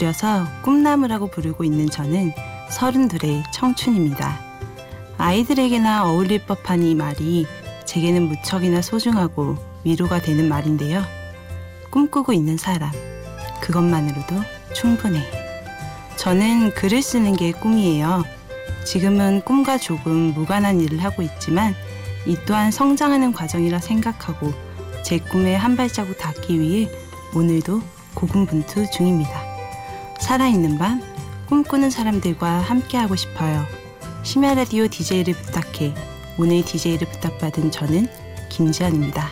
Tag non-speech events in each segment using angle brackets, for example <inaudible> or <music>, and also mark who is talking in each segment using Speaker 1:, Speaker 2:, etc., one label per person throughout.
Speaker 1: 줄여서 꿈나무라고 부르고 있는 저는 서른둘의 청춘입니다. 아이들에게나 어울릴 법한 이 말이 제게는 무척이나 소중하고 위로가 되는 말인데요. 꿈꾸고 있는 사람, 그것만으로도 충분해. 저는 글을 쓰는 게 꿈이에요. 지금은 꿈과 조금 무관한 일을 하고 있지만 이 또한 성장하는 과정이라 생각하고 제 꿈에 한 발자국 닿기 위해 오늘도 고군분투 중입니다. 살아있는 밤 꿈꾸는 사람들과 함께하고 싶어요. 심야 라디오 DJ를 부탁해 오늘 DJ를 부탁받은 저는 김지연입니다.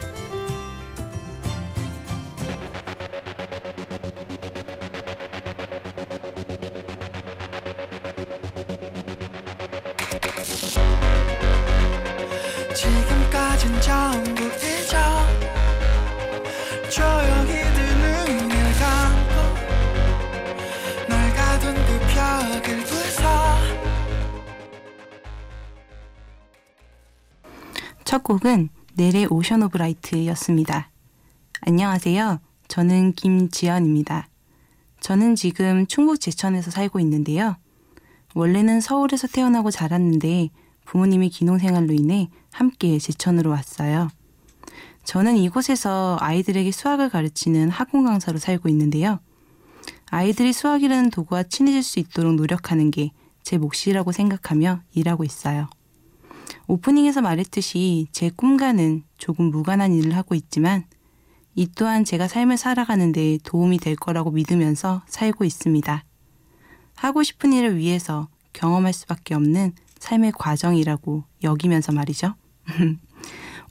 Speaker 2: 지금까진 전부
Speaker 1: 곡은 넬의 Ocean of Light였습니다. 안녕하세요. 저는 김지연입니다. 저는 지금 충북 제천에서 살고 있는데요. 원래는 서울에서 태어나고 자랐는데 부모님이 기농 생활로 인해 함께 제천으로 왔어요. 저는 이곳에서 아이들에게 수학을 가르치는 학원 강사로 살고 있는데요. 아이들이 수학이라는 도구와 친해질 수 있도록 노력하는 게 제 몫이라고 생각하며 일하고 있어요. 오프닝에서 말했듯이 제 꿈과는 조금 무관한 일을 하고 있지만 이 또한 제가 삶을 살아가는 데 도움이 될 거라고 믿으면서 살고 있습니다. 하고 싶은 일을 위해서 경험할 수밖에 없는 삶의 과정이라고 여기면서 말이죠. <laughs>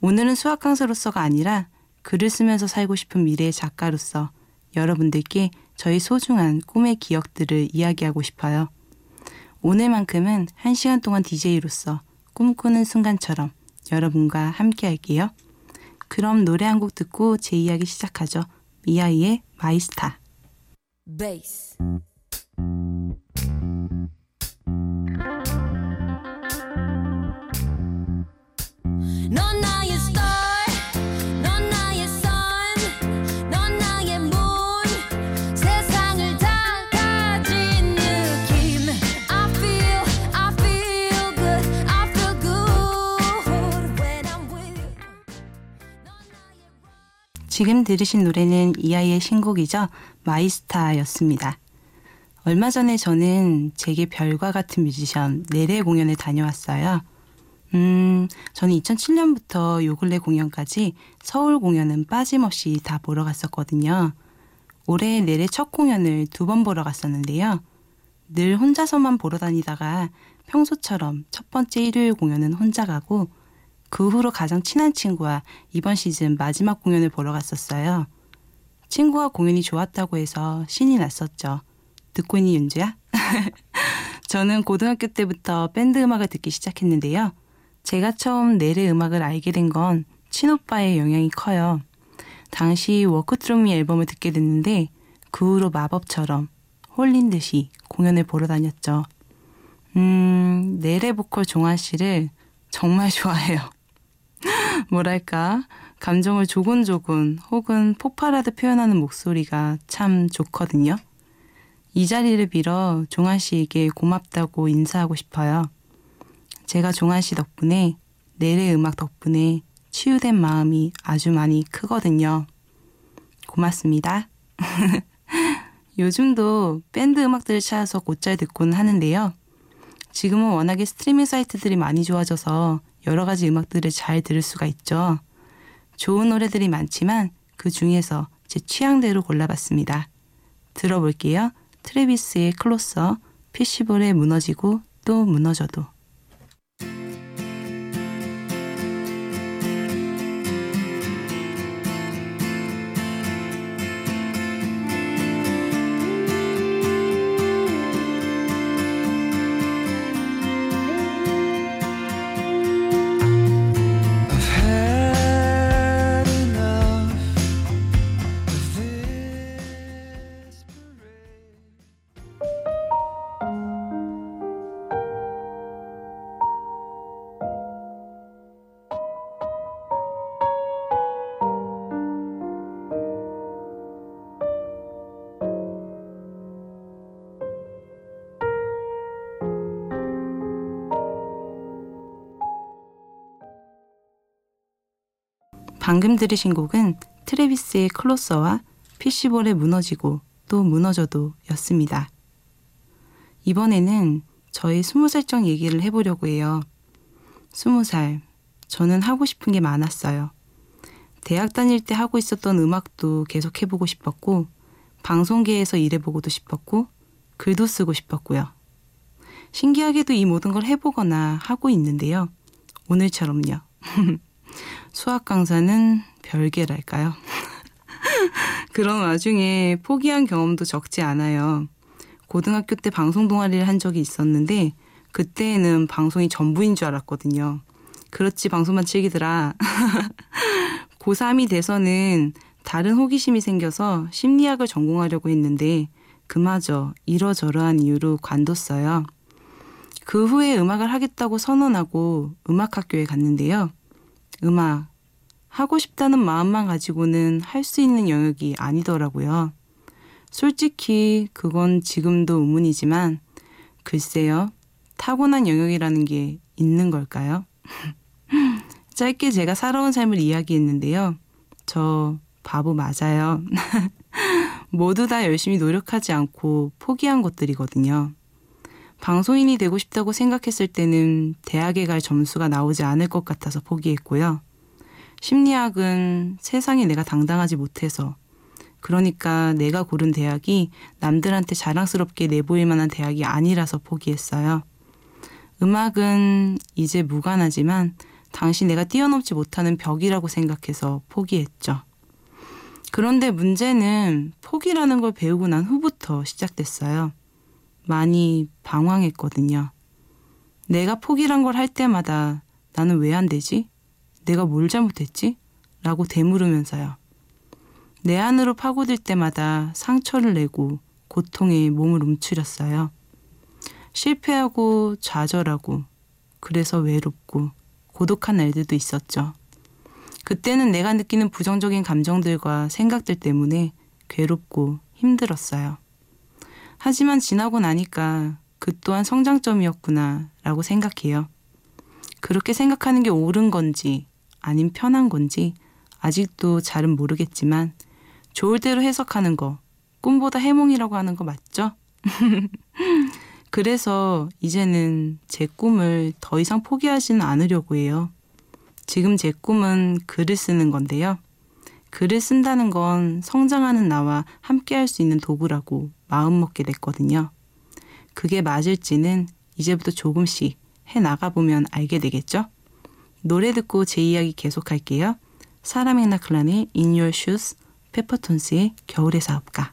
Speaker 1: 오늘은 수학 강사로서가 아니라 글을 쓰면서 살고 싶은 미래의 작가로서 여러분들께 저희 소중한 꿈의 기억들을 이야기하고 싶어요. 오늘만큼은 한 시간 동안 DJ로서 꿈꾸는 순간처럼 여러분과 함께 할게요. 그럼 노래 한 곡 듣고 제 이야기 시작하죠. 미아이의 마이스타.
Speaker 3: 넌
Speaker 1: 지금 들으신 노래는 이 아이의 신곡이죠. 마이스타였습니다. 얼마 전에 저는 제게 별과 같은 뮤지션 네레 공연에 다녀왔어요. 음, 저는 2007년부터 요 근래 공연까지 서울 공연은 빠짐없이 다 보러 갔었거든요. 올해 내래 첫 공연을 두 번 보러 갔었는데요. 늘 혼자서만 보러 다니다가 평소처럼 첫 번째 일요일 공연은 혼자 가고 그 후로 가장 친한 친구와 이번 시즌 마지막 공연을 보러 갔었어요. 친구와 공연이 좋았다고 해서 신이 났었죠. 듣고 있니 윤주야? <laughs> 저는 고등학교 때부터 밴드 음악을 듣기 시작했는데요. 제가 처음 내래 음악을 알게 된 건 친오빠의 영향이 커요. 당시 워크트로미 앨범을 듣게 됐는데 그 후로 마법처럼 홀린 듯이 공연을 보러 다녔죠. 음, 내래 보컬 종아 씨를 정말 <laughs> 좋아해요. 뭐랄까, 감정을 조곤조곤 혹은 폭발하듯 표현하는 목소리가 참 좋거든요. 이 자리를 빌어 종아 씨에게 고맙다고 인사하고 싶어요. 제가 종아 씨 덕분에 내래 음악 덕분에 치유된 마음이 아주 많이 크거든요. 고맙습니다. <laughs> 요즘도 밴드 음악들을 찾아서 곧잘 듣곤 하는데요. 지금은 워낙에 스트리밍 사이트들이 많이 좋아져서 여러 가지 음악들을 잘 들을 수가 있죠. 좋은 노래들이 많지만 그 중에서 제 취향대로 골라봤습니다. 들어볼게요. 트레비스의 클로서, 피시볼의 무너지고 또 무너져도. 방금 들으신 곡은 트레비스의 클로서와 피시볼의 무너지고 또 무너져도 였습니다. 이번에는 저의 스무 살적 얘기를 해보려고 해요. 스무 살, 저는 하고 싶은 게 많았어요. 대학 다닐 때 하고 있었던 음악도 계속 해보고 싶었고, 방송계에서 일해보고도 싶었고, 글도 쓰고 싶었고요. 신기하게도 이 모든 걸 해보거나 하고 있는데요. 오늘처럼요. <laughs> 수학 강사는 별개랄까요? <laughs> 그런 와중에 포기한 경험도 적지 않아요. 고등학교 때 방송 동아리를 한 적이 있었는데 그때는 방송이 전부인 줄 알았거든요. 그렇지 방송만 즐기더라. <laughs> 고3이 돼서는 다른 호기심이 생겨서 심리학을 전공하려고 했는데 그마저 이러저러한 이유로 관뒀어요. 그 후에 음악을 하겠다고 선언하고 음악학교에 갔는데요. 음악 하고 싶다는 마음만 가지고는 할 수 있는 영역이 아니더라고요. 솔직히 그건 지금도 의문이지만 글쎄요. 타고난 영역이라는 게 있는 걸까요? <laughs> 짧게 제가 살아온 삶을 이야기했는데요. 저 바보 맞아요. <laughs> 모두 다 열심히 노력하지 않고 포기한 것들이거든요. 방송인이 되고 싶다고 생각했을 때는 대학에 갈 점수가 나오지 않을 것 같아서 포기했고요. 심리학은 세상에 내가 당당하지 못해서 그러니까 내가 고른 대학이 남들한테 자랑스럽게 내보일 만한 대학이 아니라서 포기했어요. 음악은 이제 무관하지만 당시 내가 뛰어넘지 못하는 벽이라고 생각해서 포기했죠. 그런데 문제는 포기라는 걸 배우고 난 후부터 시작됐어요. 많이 방황했거든요. 내가 포기란 걸 할 때마다 나는 왜 안 되지? 내가 뭘 잘못했지? 라고 되물으면서요. 내 안으로 파고들 때마다 상처를 내고 고통에 몸을 움츠렸어요. 실패하고 좌절하고 그래서 외롭고 고독한 날들도 있었죠. 그때는 내가 느끼는 부정적인 감정들과 생각들 때문에 괴롭고 힘들었어요. 하지만 지나고 나니까 그 또한 성장점이었구나 라고 생각해요. 그렇게 생각하는 게 옳은 건지 아님 편한 건지 아직도 잘은 모르겠지만 좋을 대로 해석하는 거 꿈보다 해몽이라고 하는 거 맞죠? <laughs> 그래서 이제는 제 꿈을 더 이상 포기하지는 않으려고 해요. 지금 제 꿈은 글을 쓰는 건데요. 글을 쓴다는 건 성장하는 나와 함께 할 수 있는 도구라고 마음먹게 됐거든요. 그게 맞을지는 이제부터 조금씩 해 나가보면 알게 되겠죠? 노래 듣고 제 이야기 계속할게요. 사라 맥락클란의 In Your Shoes, 페퍼톤스의 겨울의 사업가.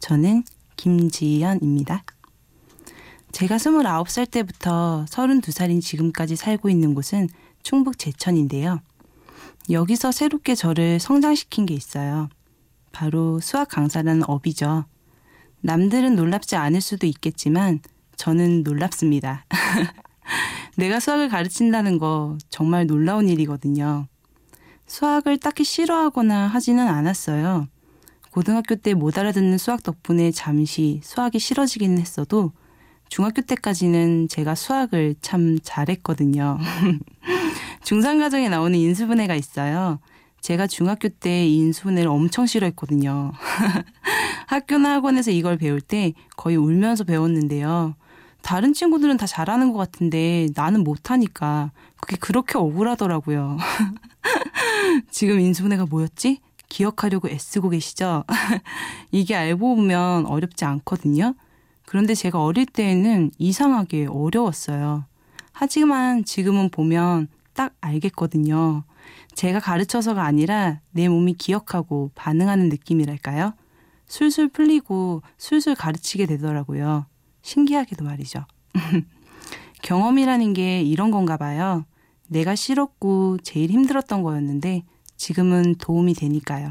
Speaker 1: 저는 김지연입니다. 제가 29살 때부터 32살인 지금까지 살고 있는 곳은 충북 제천인데요. 여기서 새롭게 저를 성장시킨 게 있어요. 바로 수학 강사라는 업이죠. 남들은 놀랍지 않을 수도 있겠지만 저는 놀랍습니다. <laughs> 내가 수학을 가르친다는 거 정말 놀라운 일이거든요. 수학을 딱히 싫어하거나 하지는 않았어요. 고등학교 때 못 알아듣는 수학 덕분에 잠시 수학이 싫어지긴 했어도 중학교 때까지는 제가 수학을 참 잘했거든요. <laughs> 중상가정에 나오는 인수분해가 있어요. 제가 중학교 때 인수분해를 엄청 싫어했거든요. <laughs> 학교나 학원에서 이걸 배울 때 거의 울면서 배웠는데요. 다른 친구들은 다 잘하는 것 같은데 나는 못하니까 그게 그렇게 억울하더라고요. <laughs> 지금 인수분해가 뭐였지? 기억하려고 애쓰고 계시죠? <laughs> 이게 알고 보면 어렵지 않거든요. 그런데 제가 어릴 때에는 이상하게 어려웠어요. 하지만 지금은 보면 딱 알겠거든요. 제가 가르쳐서가 아니라 내 몸이 기억하고 반응하는 느낌이랄까요? 술술 풀리고 술술 가르치게 되더라고요. 신기하게도 말이죠. <laughs> 경험이라는 게 이런 건가 봐요. 내가 싫었고 제일 힘들었던 거였는데 지금은 도움이 되니까요.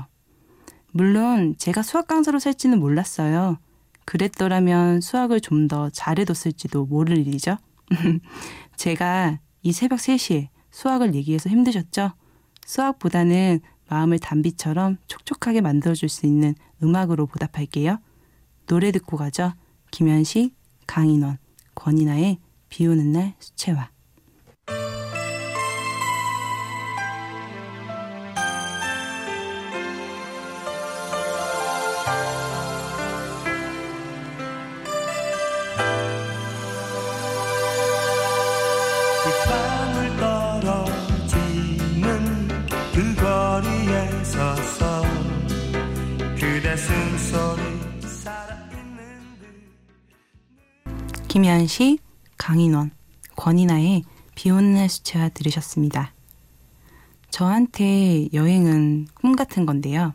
Speaker 1: 물론 제가 수학 강사로 살지는 몰랐어요. 그랬더라면 수학을 좀 더 잘해뒀을지도 모를 일이죠. <laughs> 제가 이 새벽 3시에 수학을 얘기해서 힘드셨죠? 수학보다는 마음을 단비처럼 촉촉하게 만들어줄 수 있는 음악으로 보답할게요. 노래 듣고 가죠. 김현식, 강인원, 권이나의 비 오는 날 수채화. 김현식, 강인원, 권이나의 비 오는 날 수채화 들으셨습니다. 저한테 여행은 꿈 같은 건데요.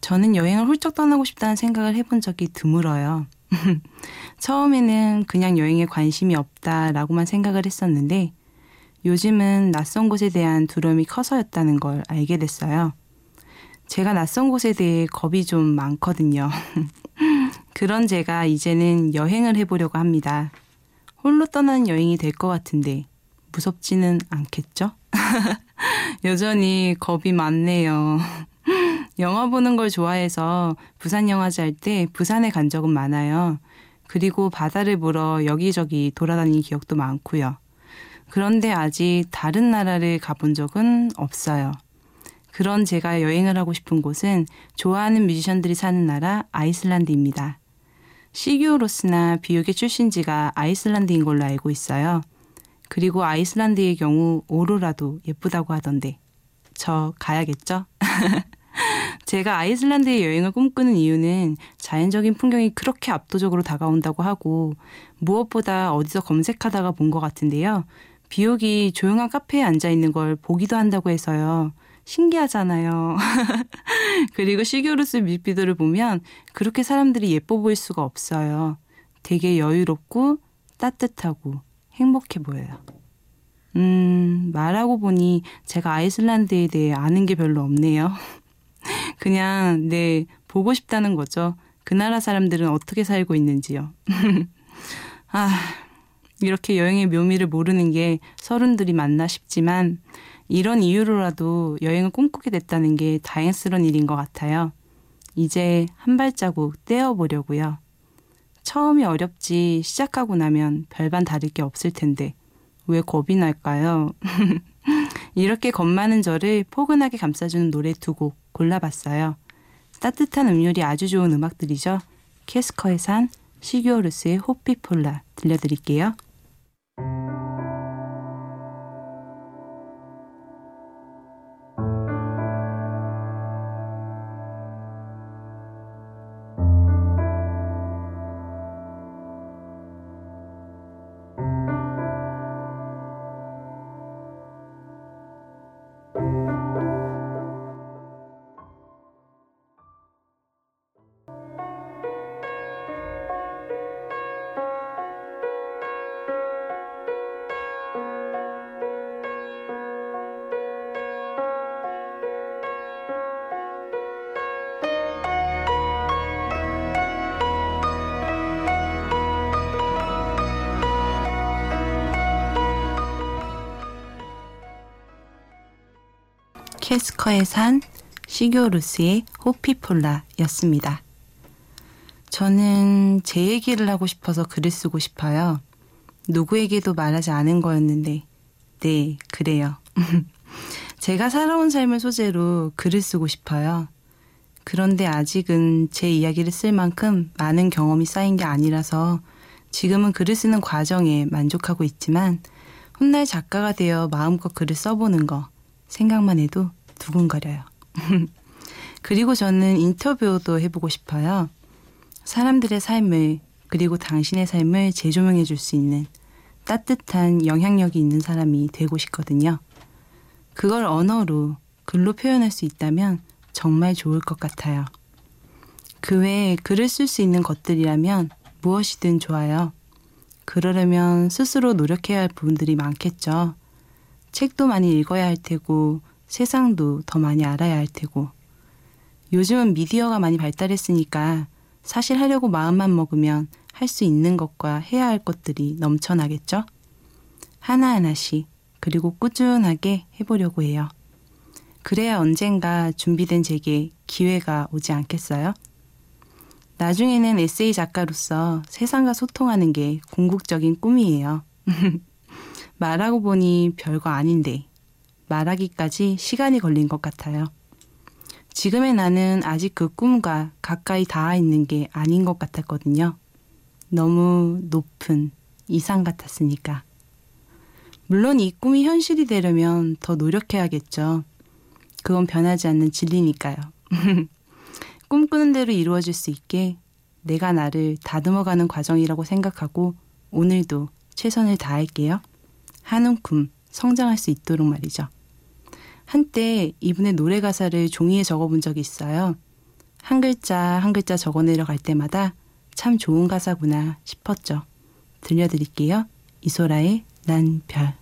Speaker 1: 저는 여행을 훌쩍 떠나고 싶다는 생각을 해본 적이 드물어요. <laughs> 처음에는 그냥 여행에 관심이 없다라고만 생각을 했었는데 요즘은 낯선 곳에 대한 두려움이 커서였다는 걸 알게 됐어요. 제가 낯선 곳에 대해 겁이 좀 많거든요. <laughs> 그런 제가 이제는 여행을 해보려고 합니다. 홀로 떠나는 여행이 될 것 같은데 무섭지는 않겠죠? <laughs> 여전히 겁이 많네요. <laughs> 영화 보는 걸 좋아해서 부산 영화제 할 때 부산에 간 적은 많아요. 그리고 바다를 보러 여기저기 돌아다닌 기억도 많고요. 그런데 아직 다른 나라를 가본 적은 없어요. 그런 제가 여행을 하고 싶은 곳은 좋아하는 뮤지션들이 사는 나라 아이슬란드입니다. 시규로스나 비옥의 출신지가 아이슬란드인 걸로 알고 있어요. 그리고 아이슬란드의 경우 오로라도 예쁘다고 하던데 저 가야겠죠? <laughs> 제가 아이슬란드의 여행을 꿈꾸는 이유는 자연적인 풍경이 그렇게 압도적으로 다가온다고 하고 무엇보다 어디서 검색하다가 본 것 같은데요. 비옥이 조용한 카페에 앉아 있는 걸 보기도 한다고 해서요. 신기하잖아요. <laughs> 그리고 시교루스 뮤직비디오를 보면 그렇게 사람들이 예뻐 보일 수가 없어요. 되게 여유롭고 따뜻하고 행복해 보여요. 음, 말하고 보니 제가 아이슬란드에 대해 아는 게 별로 없네요. <laughs> 그냥, 네, 보고 싶다는 거죠. 그 나라 사람들은 어떻게 살고 있는지요. <laughs> 아, 이렇게 여행의 묘미를 모르는 게 서른들이 맞나 싶지만, 이런 이유로라도 여행을 꿈꾸게 됐다는 게 다행스러운 일인 것 같아요. 이제 한 발자국 떼어보려고요. 처음이 어렵지 시작하고 나면 별반 다를 게 없을 텐데 왜 겁이 날까요? <laughs> 이렇게 겁 많은 저를 포근하게 감싸주는 노래 두 곡 골라봤어요. 따뜻한 음률이 아주 좋은 음악들이죠. 캐스커의 산, 시규어루스의 호피폴라 들려드릴게요. 캐스커의 산, 시교루스의 호피폴라였습니다. 저는 제 얘기를 하고 싶어서 글을 쓰고 싶어요. 누구에게도 말하지 않은 거였는데, 네, 그래요. <laughs> 제가 살아온 삶을 소재로 글을 쓰고 싶어요. 그런데 아직은 제 이야기를 쓸 만큼 많은 경험이 쌓인 게 아니라서 지금은 글을 쓰는 과정에 만족하고 있지만 훗날 작가가 되어 마음껏 글을 써보는 거 생각만 해도 두근거려요. <laughs> 그리고 저는 인터뷰도 해보고 싶어요. 사람들의 삶을 그리고 당신의 삶을 재조명해 줄 수 있는 따뜻한 영향력이 있는 사람이 되고 싶거든요. 그걸 언어로 글로 표현할 수 있다면 정말 좋을 것 같아요. 그 외에 글을 쓸 수 있는 것들이라면 무엇이든 좋아요. 그러려면 스스로 노력해야 할 부분들이 많겠죠. 책도 많이 읽어야 할 테고, 세상도 더 많이 알아야 할 테고. 요즘은 미디어가 많이 발달했으니까 사실 하려고 마음만 먹으면 할 수 있는 것과 해야 할 것들이 넘쳐나겠죠? 하나하나씩, 그리고 꾸준하게 해보려고 해요. 그래야 언젠가 준비된 제게 기회가 오지 않겠어요? 나중에는 에세이 작가로서 세상과 소통하는 게 궁극적인 꿈이에요. <laughs> 말하고 보니 별거 아닌데 말하기까지 시간이 걸린 것 같아요. 지금의 나는 아직 그 꿈과 가까이 닿아 있는 게 아닌 것 같았거든요. 너무 높은 이상 같았으니까. 물론 이 꿈이 현실이 되려면 더 노력해야겠죠. 그건 변하지 않는 진리니까요. <laughs> 꿈꾸는 대로 이루어질 수 있게 내가 나를 다듬어가는 과정이라고 생각하고 오늘도 최선을 다할게요. 한 움큼 성장할 수 있도록 말이죠. 한때 이분의 노래 가사를 종이에 적어본 적이 있어요. 한 글자 한 글자 적어 내려갈 때마다 참 좋은 가사구나 싶었죠. 들려드릴게요. 이소라의 난 별.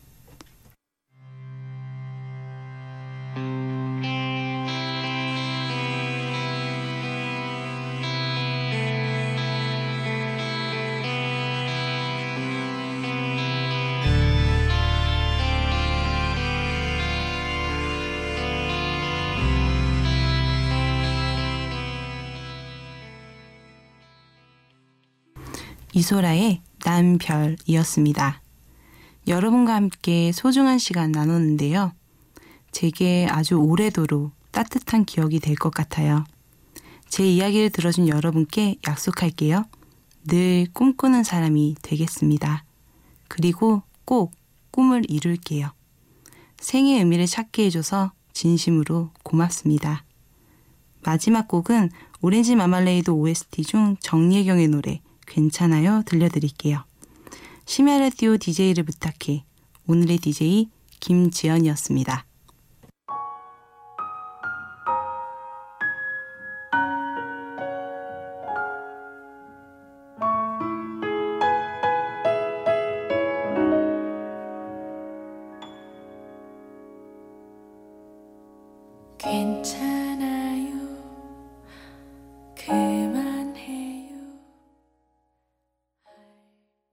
Speaker 1: 이소라의 난 별이었습니다. 여러분과 함께 소중한 시간 나눴는데요. 제게 아주 오래도록 따뜻한 기억이 될 것 같아요. 제 이야기를 들어준 여러분께 약속할게요. 늘 꿈꾸는 사람이 되겠습니다. 그리고 꼭 꿈을 이룰게요. 생의 의미를 찾게 해줘서 진심으로 고맙습니다. 마지막 곡은 오렌지 마말레이드 OST 중 정예경의 노래 괜찮아요 들려드릴게요. 심야 라디오 DJ를 부탁해 오늘의 DJ 김지연이었습니다.